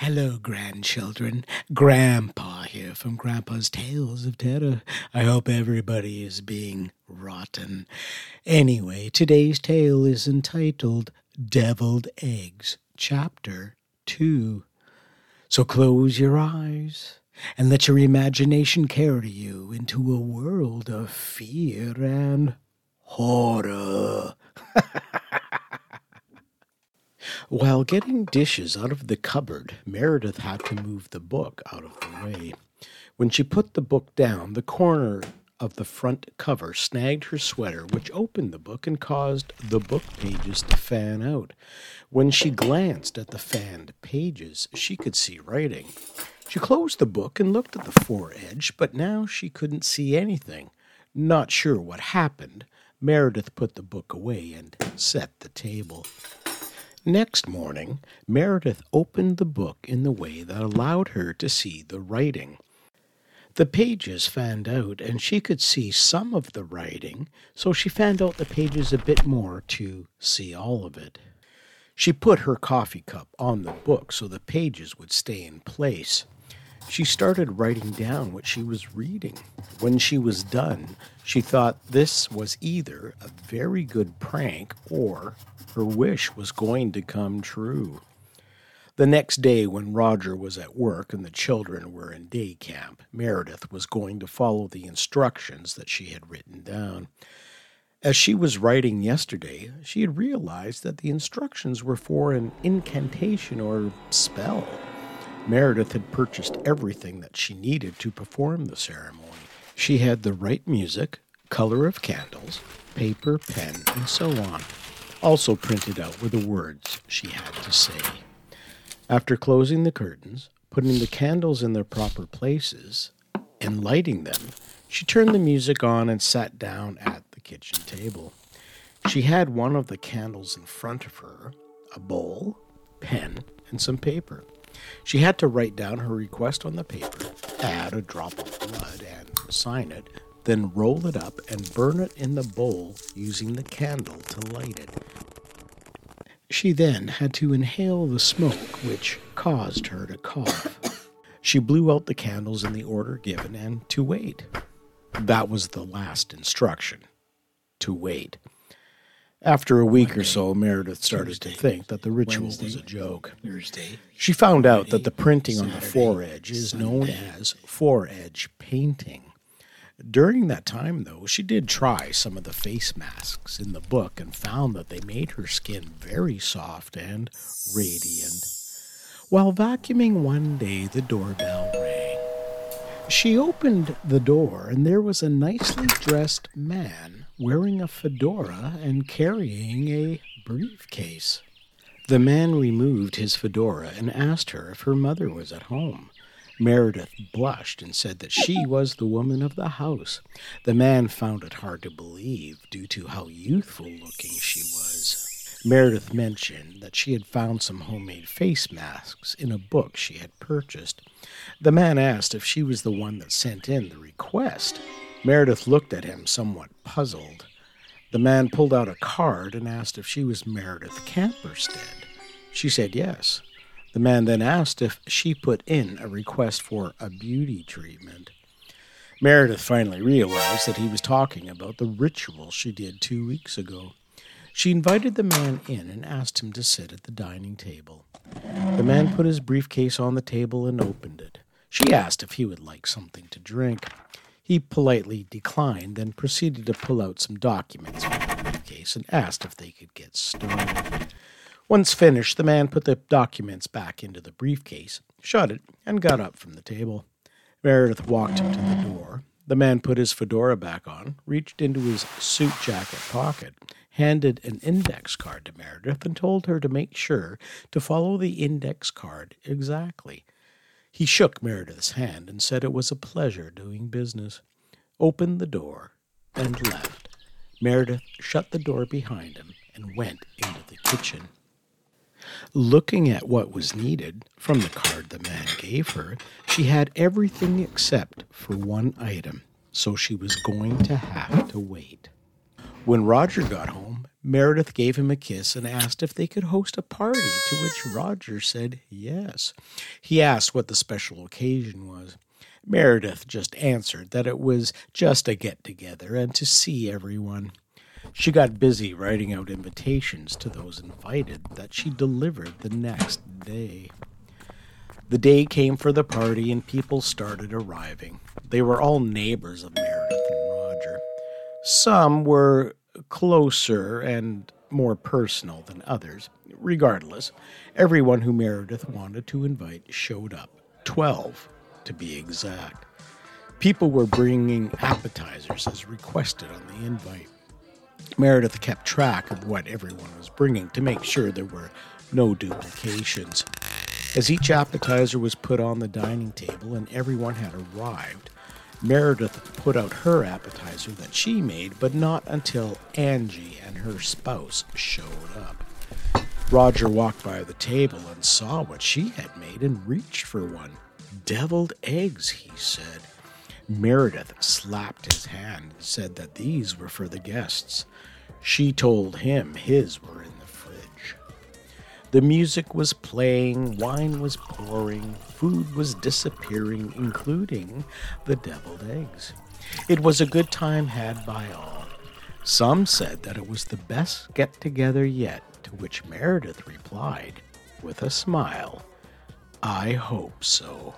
Hello, grandchildren. Grandpa here from Grandpa's Tales of Terror. I hope everybody is being rotten. Anyway, today's tale is entitled Deviled Eggs, Chapter 2. So close your eyes and let your imagination carry you into a world of fear and horror. While getting dishes out of the cupboard, Meredith had to move the book out of the way. When she put the book down, the corner of the front cover snagged her sweater, which opened the book and caused the book pages to fan out. When she glanced at the fanned pages, she could see writing. She closed the book and looked at the foredge, but now she couldn't see anything. Not sure what happened, Meredith put the book away and set the table. Next morning, Meredith opened the book in the way that allowed her to see the writing. The pages fanned out, and she could see some of the writing, so she fanned out the pages a bit more to see all of it. She put her coffee cup on the book so the pages would stay in place. She started writing down what she was reading. When she was done, she thought this was either a very good prank or her wish was going to come true. The next day, when Roger was at work and the children were in day camp, Meredith was going to follow the instructions that she had written down. As she was writing yesterday, she had realized that the instructions were for an incantation or spell. Meredith had purchased everything that she needed to perform the ceremony. She had the right music, color of candles, paper, pen, and so on. Also printed out were the words she had to say. After closing the curtains, putting the candles in their proper places, and lighting them, she turned the music on and sat down at the kitchen table. She had one of the candles in front of her, a bowl, pen, and some paper. She had to write down her request on the paper, add a drop of blood, and sign it, then roll it up and burn it in the bowl using the candle to light it. She then had to inhale the smoke, which caused her to cough. She blew out the candles in the order given and to wait. That was the last instruction to wait. After a week or so, Meredith started to think that the ritual was a joke. She found out that the printing on the foredge is known as foredge painting. During that time, though, she did try some of the face masks in the book and found that they made her skin very soft and radiant. While vacuuming one day, the doorbell rang. She opened the door, and there was a nicely dressed man wearing a fedora and carrying a briefcase. The man removed his fedora and asked her if her mother was at home. Meredith blushed and said that she was the woman of the house. The man found it hard to believe due to how youthful looking she was. Meredith mentioned that she had found some homemade face masks in a book she had purchased. The man asked if she was the one that sent in the request. Meredith looked at him somewhat puzzled. The man pulled out a card and asked if she was Meredith Camperstead. She said yes. The man then asked if she put in a request for a beauty treatment. Meredith finally realized that he was talking about the ritual she did two weeks ago. She invited the man in and asked him to sit at the dining table. The man put his briefcase on the table and opened it. She asked if he would like something to drink. He politely declined, then proceeded to pull out some documents from the briefcase and asked if they could get started. Once finished, the man put the documents back into the briefcase, shut it, and got up from the table. Meredith walked to the door. The man put his fedora back on, reached into his suit jacket pocket, handed an index card to Meredith, and told her to make sure to follow the index card exactly. He shook Meredith's hand and said it was a pleasure doing business, opened the door, and left. Meredith shut the door behind him and went into the kitchen. Looking at what was needed from the card the man gave her, she had everything except for one item, so she was going to have to wait. When Roger got home, Meredith gave him a kiss and asked if they could host a party, to which Roger said yes. He asked what the special occasion was. Meredith just answered that it was just a get together and to see everyone. She got busy writing out invitations to those invited that she delivered the next day. The day came for the party and people started arriving. They were all neighbors of Meredith and Roger. Some were closer and more personal than others. Regardless, everyone who Meredith wanted to invite showed up. Twelve, to be exact. People were bringing appetizers as requested on the invite. Meredith kept track of what everyone was bringing to make sure there were no duplications. As each appetizer was put on the dining table and everyone had arrived, Meredith put out her appetizer that she made, but not until Angie and her spouse showed up. Roger walked by the table and saw what she had made and reached for one. Deviled eggs, he said. Meredith slapped his hand and said that these were for the guests. She told him his were in the fridge. The music was playing, wine was pouring, food was disappearing, including the deviled eggs. It was a good time had by all. Some said that it was the best get together yet, to which Meredith replied, with a smile, I hope so.